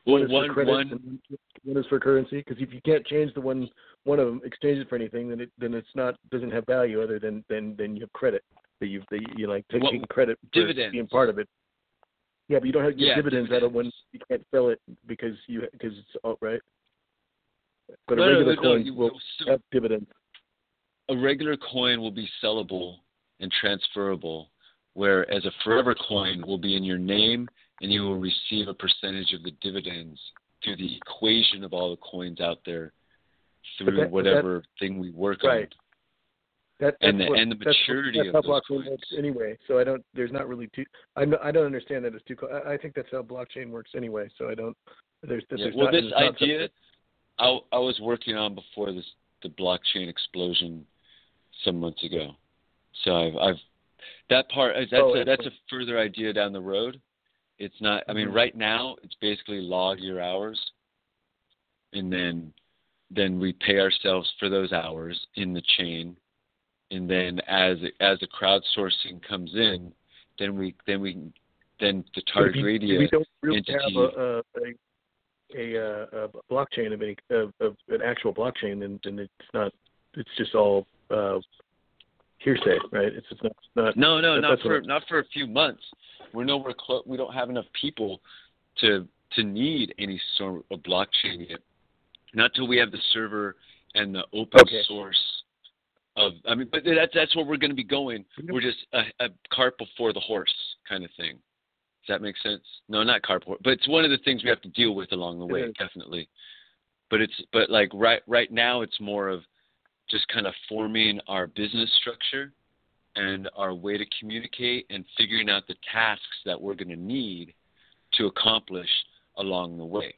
Well, is for one, credit one, one is for currency. Because if you can't change the one one of them, exchange it for anything, then it then it's not doesn't have value other than than than you have credit that you've that you like taking credit for dividends. being part of it. Yeah, but you don't have your Yeah, dividends, out of when you can't sell it because you because it's all right. But No, a regular no, coin you will still- have dividends. a regular coin will be sellable and transferable, whereas a forever coin will be in your name and you will receive a percentage of the dividends through the equation of all the coins out there through that- whatever thing we work Right. on. That, that's And the- what, and the maturity that's of how blockchain coins. works anyway. So I don't. There's not really two. I'm. I don't understand that it's too. I, I think that's how blockchain works anyway. So I don't. There's. Yeah, there's well, not, this there's idea I, I was working on before this the blockchain explosion some months ago. So I've I've that part that's Oh, a, that's a further idea down the road. It's not. I mean, Mhm. right now it's basically log your hours, and then then we pay ourselves for those hours in the chain, and then as as the crowdsourcing comes in, then we then we then the Tardigradia We don't really entity- have a a, a, a, a blockchain of any of, of an actual blockchain, then then it's not. It's just all uh, hearsay, right? It's just not. Not No, no, not for not for a few months. We're nowhere close. We don't have enough people to to need any sort of blockchain yet. Not till we have the server and the open Okay. source of. I mean, but that's that's where we're going to be going. Mm-hmm. We're just a, a cart before the horse kind of thing. Does that make sense? No, not cart before, but it's one of the things we have to deal with along the way, definitely. But it's but like right right now it's more of just kind of forming our business structure and our way to communicate and figuring out the tasks that we're going to need to accomplish along the way.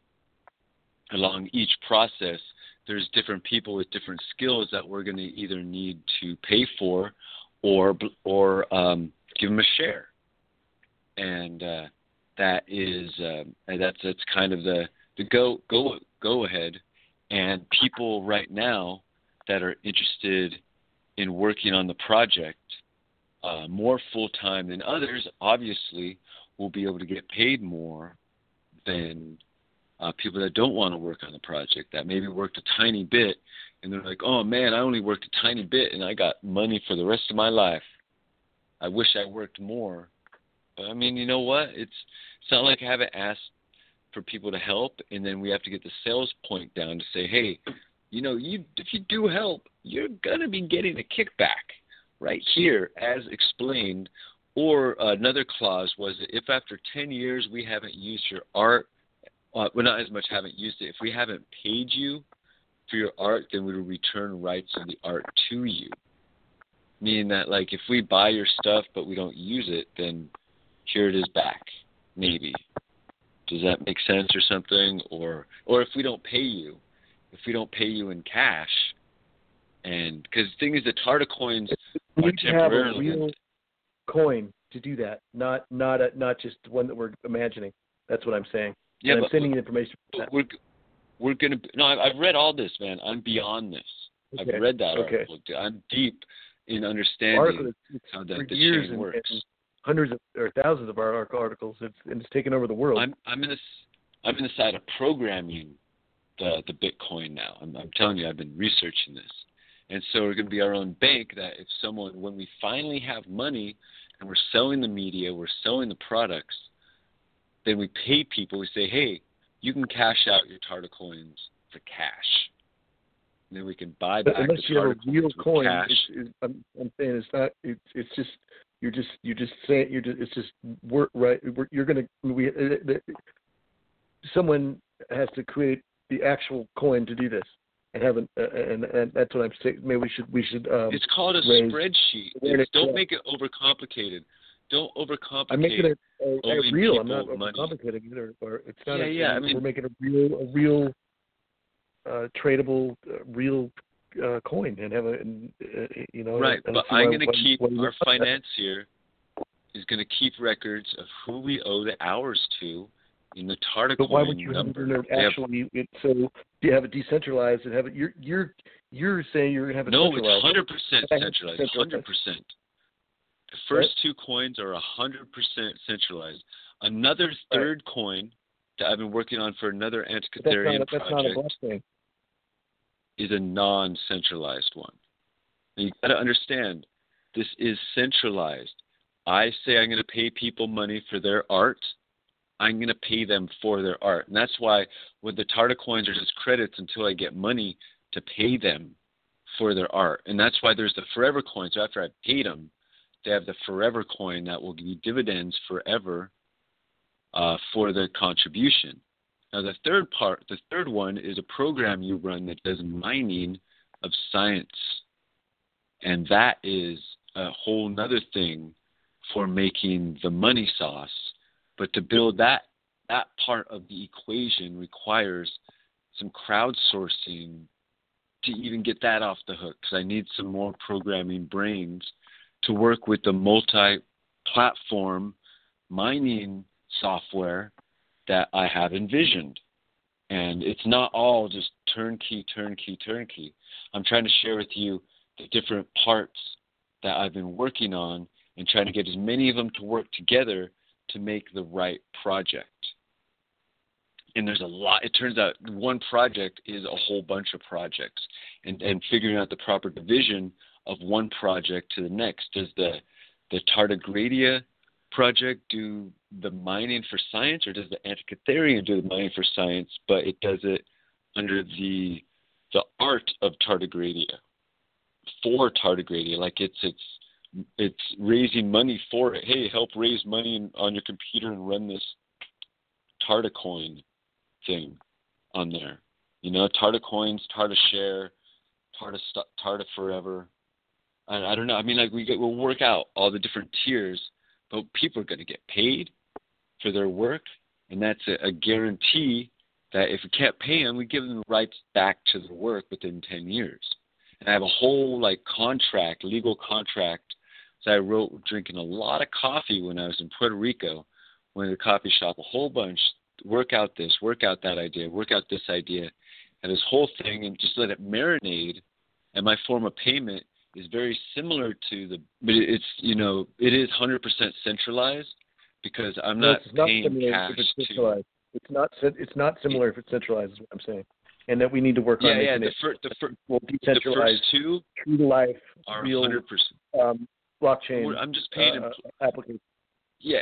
Along each process, there's different people with different skills that we're going to either need to pay for or or um, give them a share. And uh, that is um, that's that's kind of the the go go go ahead. And people right now that are interested in working on the project uh, more full time than others, obviously, will be able to get paid more than uh, people that don't want to work on the project that maybe worked a tiny bit and they're like, oh man, I only worked a tiny bit and I got money for the rest of my life. I wish I worked more. But I mean, you know what? It's it's not like I haven't asked for people to help and then we have to get the sales point down to say, hey, you know, you if you do help, you're gonna be getting a kickback right here, as explained. Or another clause was if after 10 years we haven't used your art, uh, well, not as much haven't used it. If we haven't paid you for your art, then we will return rights of the art to you. Meaning that, like, if we buy your stuff but we don't use it, then here it is back. Maybe. Does that make sense or something? Or, or if we don't pay you, if we don't pay you in cash, and because the thing is, the Tarta coins We are to have a temporarily. real coin to do that, not not a, not just one that we're imagining. That's what I'm saying. yeah, and I'm sending you information. We're we're gonna. No, I've, read all this, man. I'm beyond this. Okay. I've read that Okay. article. I'm deep in understanding it's how the, the years chain and, works. and hundreds of or thousands of our articles. It's and it's taken over the world. I'm I'm in this. I'm in the side of programming the the Bitcoin now. I'm, I'm telling you, I've been researching this, and so we're going to be our own bank. That if someone, when we finally have money and we're selling the media, we're selling the products, then we pay people. We say, hey, you can cash out your Tarta coins for cash. and then we can buy But back unless the you have a real coin, cash. it's, it's, I'm, I'm saying it's not. It's it's just you're just you're just saying you're just it's just work right. We're, you're gonna we uh, the, someone has to create the actual coin to do this and have an uh, and and that's what I'm saying. Maybe we should we should. Um, It's called a spreadsheet. It's, don't make it overcomplicated. Don't overcomplicate. I'm making it a, a owing real. I'm not people money. it, or, or it's not. Yeah, a, yeah, I mean- we're making a real, a real, uh, tradable, uh, real uh, coin, and have a, and, uh, you know. Right, but I'm going to keep you our financier is going to keep records of who we owe the hours to in the Tarda But why would you number. in have- It, so you have it decentralized and have it. You're you're you're saying you're going to have it no, it's hundred percent centralized. Hundred percent. The first two coins are hundred percent centralized. Another third coin that I've been working on for another Antikytherian not. A, that's not a project is a non-centralized one. And you got to understand, this is centralized. I say I'm going to pay people money for their art. I'm going to pay them for their art, and that's why with the Tarda coins are just credits until I get money to pay them for their art, and that's why there's the forever coins. So after I paid them, they have the forever coin that will give you dividends forever uh, for the contribution. Now, the third part, the third one is a program you run that does mining of science. And that is a whole nother thing for making the money sauce. But to build that, that part of the equation requires some crowdsourcing to even get that off the hook because I need some more programming brains to work with the multi platform mining software that I have envisioned. And it's not all just turnkey, turnkey, turnkey. I'm trying to share with you the different parts that I've been working on and trying to get as many of them to work together to make the right project. And there's a lot. It turns out one project is a whole bunch of projects, and and figuring out the proper division of one project to the next. Does the the Tardigradia project do the mining for science, or does the Antikytherian do the mining for science, but it does it under the the art of tardigradia for tardigradia, like it's it's it's raising money for it. Hey, help raise money on your computer and run this Tardicoin thing on there. You know, Tarda coins, Tarda share, Tarda st- Tarda forever. I, don't know. I mean, like we get, we'll work out all the different tiers, but people are going to get paid for their work, and that's a, a guarantee that if we can't pay them, we give them the rights back to the work within 10 years. And I have a whole like contract, legal contract that I wrote drinking a lot of coffee when I was in Puerto Rico, went to the coffee shop a whole bunch, work out this, work out that idea, work out this idea, and this whole thing, and just let it marinate. And my form of payment is very similar to the, but it's you know it is 100% centralized because I'm No, not it's not paying similar cash if it's to. centralized. It's not. It's not similar if it's centralized. Is what I'm saying, and that we need to work Yeah, on yeah. making The, it fir- the, fir- well the first two true to life, are real 100%. um, blockchain I'm just paying. uh, application. Yeah.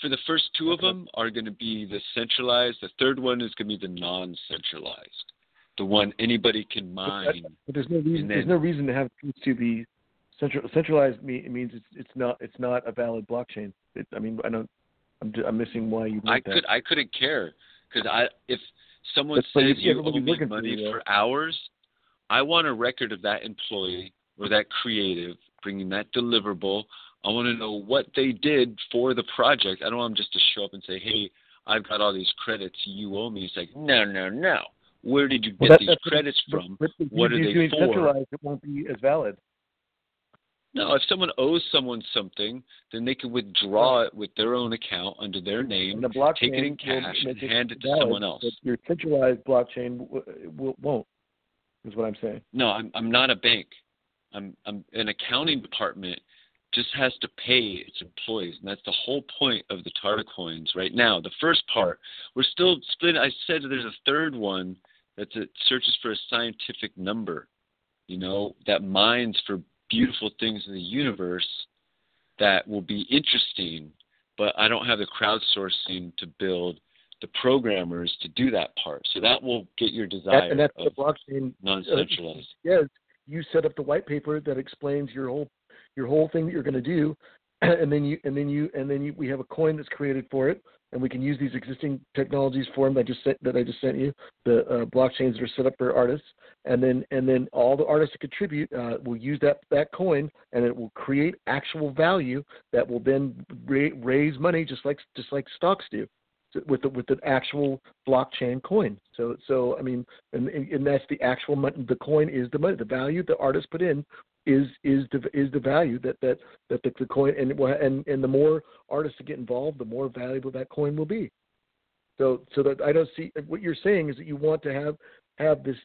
For the first two of them are going to be the centralized. The third one is going to be the non-centralized, the one anybody can mine. But there's no reason. And there's no reason to have to be central. Centralized me, it means it's it's not it's not a valid blockchain. It, I mean, I don't. I'm, I'm missing why you. I that. could I couldn't care because I if someone but says if you owe me looking for money you, for hours, I want a record of that employee or that creative bringing that deliverable. I want to know what they did for the project. I don't want them just to show up and say, "Hey, I've got all these credits. You owe me." It's like, no, no, no. Where did you get Well, that- these credits from? What are they for? Centralized, it won't be as valid. No, if someone owes someone something, then they can withdraw it with their own account under their name, And the take it in cash, and hand it to valid, someone else. Your centralized blockchain w- w- won't. Is what I'm saying. No, I'm I'm not a bank. I'm I'm an accounting department just has to pay its employees, and that's the whole point of the Tarda coins right now. The first part, we're still split. I said there's a third one that searches for a scientific number, you know, that mines for beautiful things in the universe that will be interesting, but I don't have the crowdsourcing to build the programmers to do that part. So that will get your desire That, and that's the blockchain. Uh, non-centralized. Yes, you set up the white paper that explains your whole your whole thing that you're going to do, and then you and then you and then you, we have a coin that's created for it, and we can use these existing technologies for them that I just sent, that I just sent you, the uh, blockchains that are set up for artists, and then and then all the artists that contribute uh, will use that that coin, and it will create actual value that will then ra- raise money just like just like stocks do with the with the actual blockchain coin. So so I mean, and and that's the actual money. The coin is the money. The value the artist put in is is the is the value that that that the, the coin and and and the more artists that get involved, the more valuable that coin will be. So so that I don't see what you're saying is that you want to have have this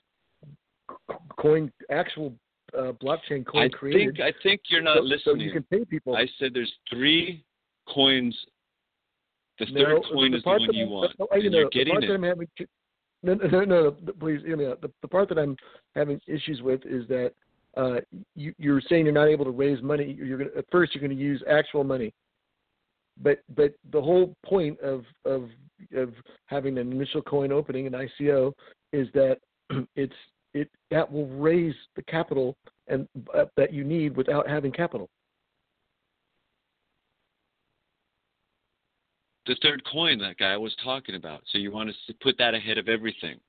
coin actual uh, blockchain coin I created. think I think you're not so, listening. So you can pay people. I said there's three coins. The No, third coin the is the one you I'm- want, no, and you know, you're getting it. Having, no, no, no, no, no, please hear me out. The, the part that I'm having issues with is that uh, you, you're saying you're not able to raise money. You're going at first you're going to use actual money, but but the whole point of of of having an initial coin opening an ICO is that it's it that will raise the capital and uh, that you need without having capital. The third coin, that guy was talking about. So you want to put that ahead of everything.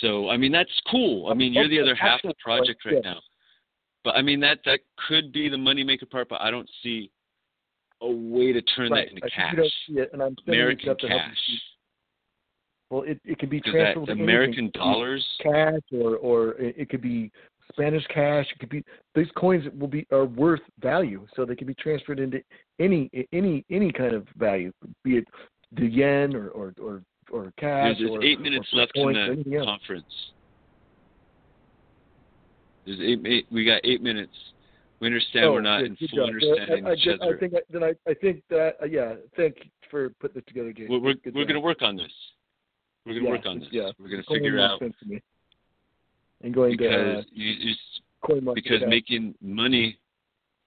So I mean that's cool. I mean you're the other half of the project right now. But I mean that that could be the moneymaker part, but I don't see a way to turn Right. that into I cash. you don't see it, and I'm American stuff to help you cash. Well, it, it could be that transferred to American anything. dollars cash, or or it could be Spanish cash. It could be these coins will be are worth value, so they can be transferred into any any any kind of value, be it the yen or or or, or cash. There's, or, eight minutes left in points or anything the conference. There's eight, eight. We got eight minutes. We understand Oh, we're not good, in full job. understanding I, I, each just- other. I think I, then I, I think that uh, yeah. Thank you for putting this together, Gabe. we're we're, we're going to work on this. We're going to Yeah, work on this. yeah. We're going to figure out sense to me. And going to because uh, you, you s- coin market because making money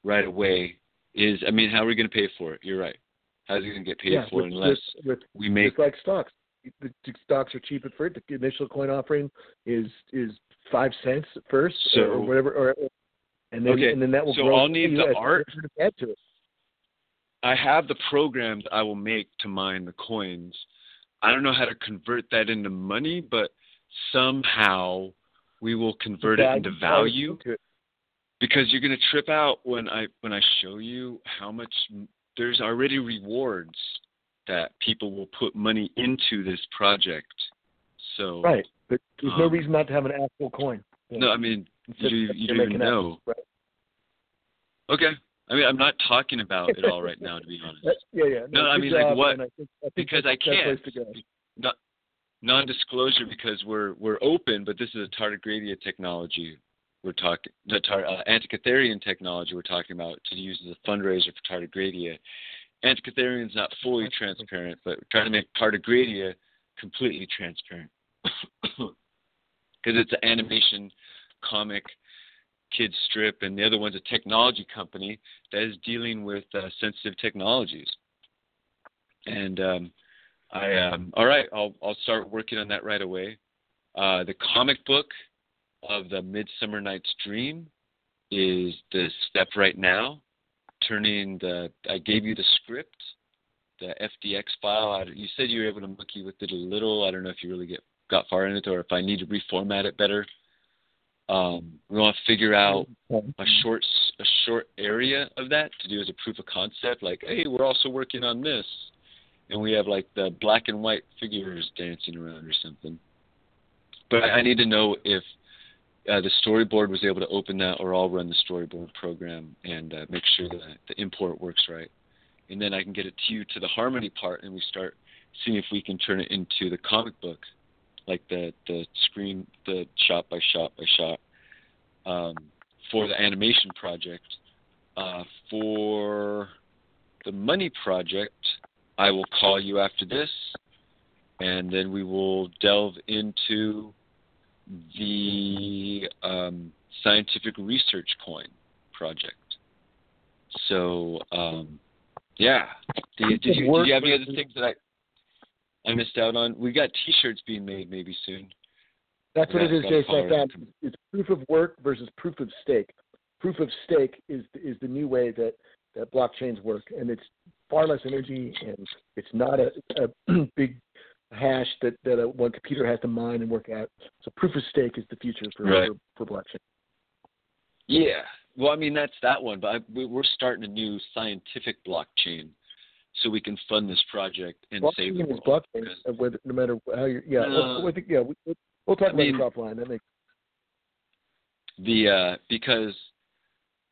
right away is. I mean, how are we going to pay for it? You're right. How's it going to get paid yeah, for with, unless with, we make like stocks. The, stocks are cheap at first. The initial coin offering is is five cents at first, So- or whatever, or and then Okay, and then that will so grow. I'll need the art. you Add to it. I have the programs I will make to mine the coins. I don't know how to convert that into money, but somehow we will convert it into value it. because you're going to trip out when I when I show you how much there's already rewards that people will put money into this project. So Right, but there's no Um, reason not to have an actual coin. no, I mean you you don't even know. Right. Okay, I mean I'm not talking about it all right now to be honest. Yeah, yeah. No, I mean, like, what- I think, I think because I can't. Place to go. Not non-disclosure because we're we're open, but this is a tardigradia technology. We're talking the tar, uh, Antikytherian technology we're talking about to use as a fundraiser for tardigrade. Antikytherian is not fully transparent, but we're trying to make tardigradia completely transparent because it's an animation comic kid strip, and the other one's a technology company that is dealing with uh, sensitive technologies. And um, I um, all right, I'll I'll start working on that right away. Uh, the comic book of the Midsummer Night's Dream is the step right now. Turning the I gave you the script, the FDX file. I, you said you were able to monkey with it a little. I don't know if you really get got far in it or if I need to reformat it better. Um, we want to figure out a short a short area of that to do as a proof of concept. Like, hey, we're also working on this, and we have like the black and white figures dancing around or something. But I need to know if uh, the storyboard was able to open that, or I'll run the storyboard program and uh, make sure that the import works right, and then I can get it to you to the harmony part, and we start seeing if we can turn it into the comic book, like the the screen, the shot by shot by shot um, for the animation project. Uh, for the money project, I will call you after this, and then we will delve into the um, scientific research coin project. So, um, yeah. Do you, did, you, did you have any other things that I I missed out on. We got T-shirts being made maybe soon. That's what it is, Jason. I found it's proof of work versus proof of stake. Proof of stake is is the new way that that blockchains work, and it's far less energy, and it's not a, a big hash that that a, one computer has to mine and work out. So proof of stake is the future for Right. for, for blockchain. Yeah. Well, I mean that's that one, but I, we- we're starting a new scientific blockchain, so we can fund this project and save the Blockchain is blockchain, uh, no matter how you're. yeah. No. we'll, yeah, we, we'll- we'll talk I mean- about it offline. That makes the uh, because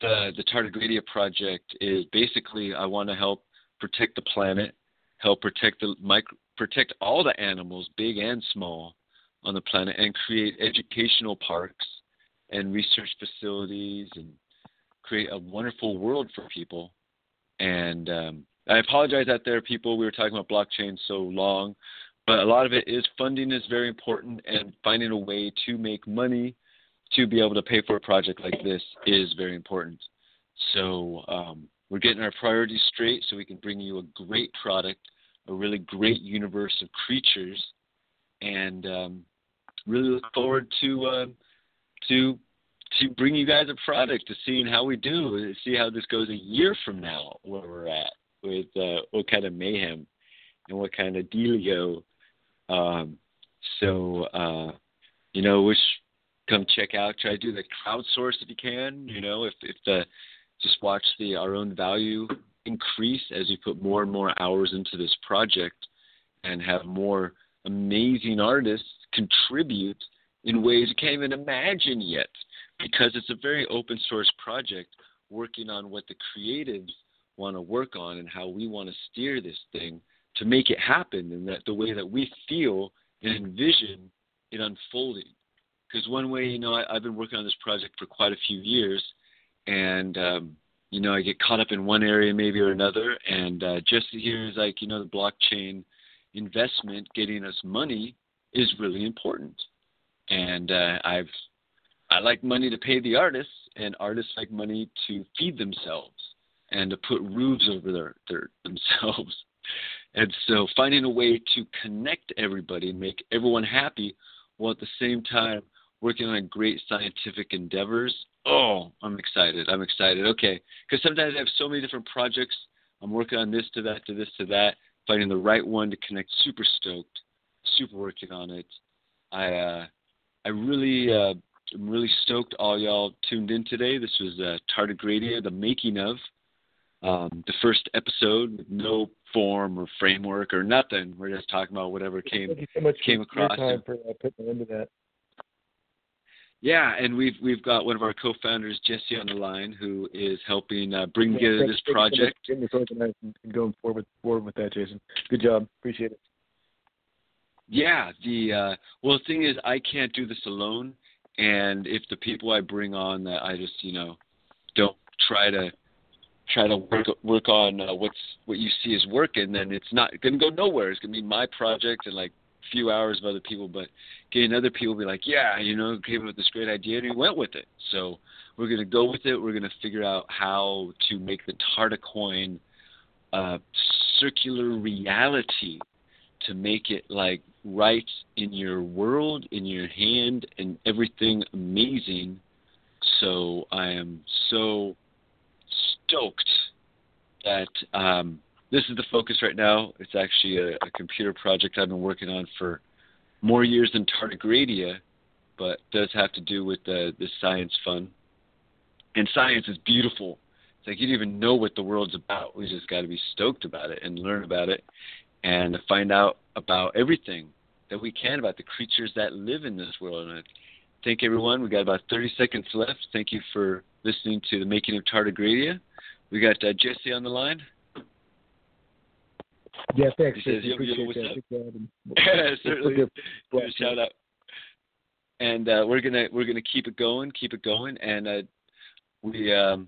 the the Tardigrade project is basically I want to help protect the planet, help protect the micro, protect all the animals, big and small, on the planet, and create educational parks and research facilities and create a wonderful world for people. And um, I apologize out there, people. We were talking about blockchain so long, but a lot of it is funding is very important, and finding a way to make money to be able to pay for a project like this is very important. So um, we're getting our priorities straight so we can bring you a great product, a really great universe of creatures, and um, really look forward to uh, to to bring you guys a product, to seeing how we do, see how this goes a year from now, where we're at with uh, what kind of mayhem and what kind of dealio. Um, so uh, you know, wish come check out. Try to do the crowdsource if you can. You know, if if the just watch the our own value increase as you put more and more hours into this project, and have more amazing artists contribute in ways you can't even imagine yet, because it's a very open source project working on what the creatives want to work on and how we want to steer this thing to make it happen and that the way that we feel and envision it unfolding. Because one way, you know, I, I've been working on this project for quite a few years, and um, you know, I get caught up in one area maybe or another, and uh, just here is like, you know, the blockchain investment getting us money is really important, and uh, I've I like money to pay the artists, and artists like money to feed themselves and to put roofs over their, their themselves. And so finding a way to connect everybody and make everyone happy while at the same time working on great scientific endeavors. Oh, I'm excited. I'm excited. Okay. Because sometimes I have so many different projects. I'm working on this to that to this to that, finding the right one to connect. Super stoked. Super working on it. I uh, I really uh, I'm really stoked all y'all tuned in today. This was uh, Tardigradia, the making of um, the first episode with no form or framework or nothing. We're just talking about whatever came Thank you so much came across time and- for uh, putting into that. Yeah, and we've we've got one of our co-founders, Jesse, on the line, who is helping uh, bring together this thank you so much project. Getting this organized and going forward forward with that, Jason. Good job. Appreciate it. Yeah, the uh, well, the thing is, I can't do this alone, and if the people I bring on that I just you know don't try to try to work work on uh, what's what you see is working, then it's not going to go nowhere. It's going to be my project and like few hours of other people, but getting other people be like, yeah, you know, came up with this great idea and he went with it. So we're going to go with it. We're going to figure out how to make the Tartacoin uh, circular reality to make it like right in your world, in your hand, and everything amazing. So I am so stoked that um, this is the focus right now. It's actually a, a computer project I've been working on for more years than Tardigradia, but does have to do with the, the science fun. And science is beautiful. It's like you don't even know what the world's about. We just got to be stoked about it and learn about it and find out about everything that we can about the creatures that live in this world. And I thank everyone. We got about 30 seconds left. Thank you for listening to the making of Tardigradia. We got uh, Jesse on the line. Yeah, thanks. He says, yo, yo, Appreciate what's that. up? And Certainly. Give a shout out. And uh, we're gonna we're gonna keep it going, keep it going, and uh, we um,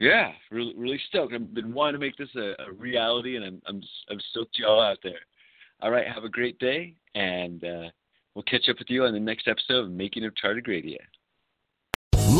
yeah, really really stoked. I've been wanting to make this a, a reality, and I'm I'm I'm stoked you all out there. All right, have a great day, and uh, we'll catch up with you on the next episode of Making of Tardigradia.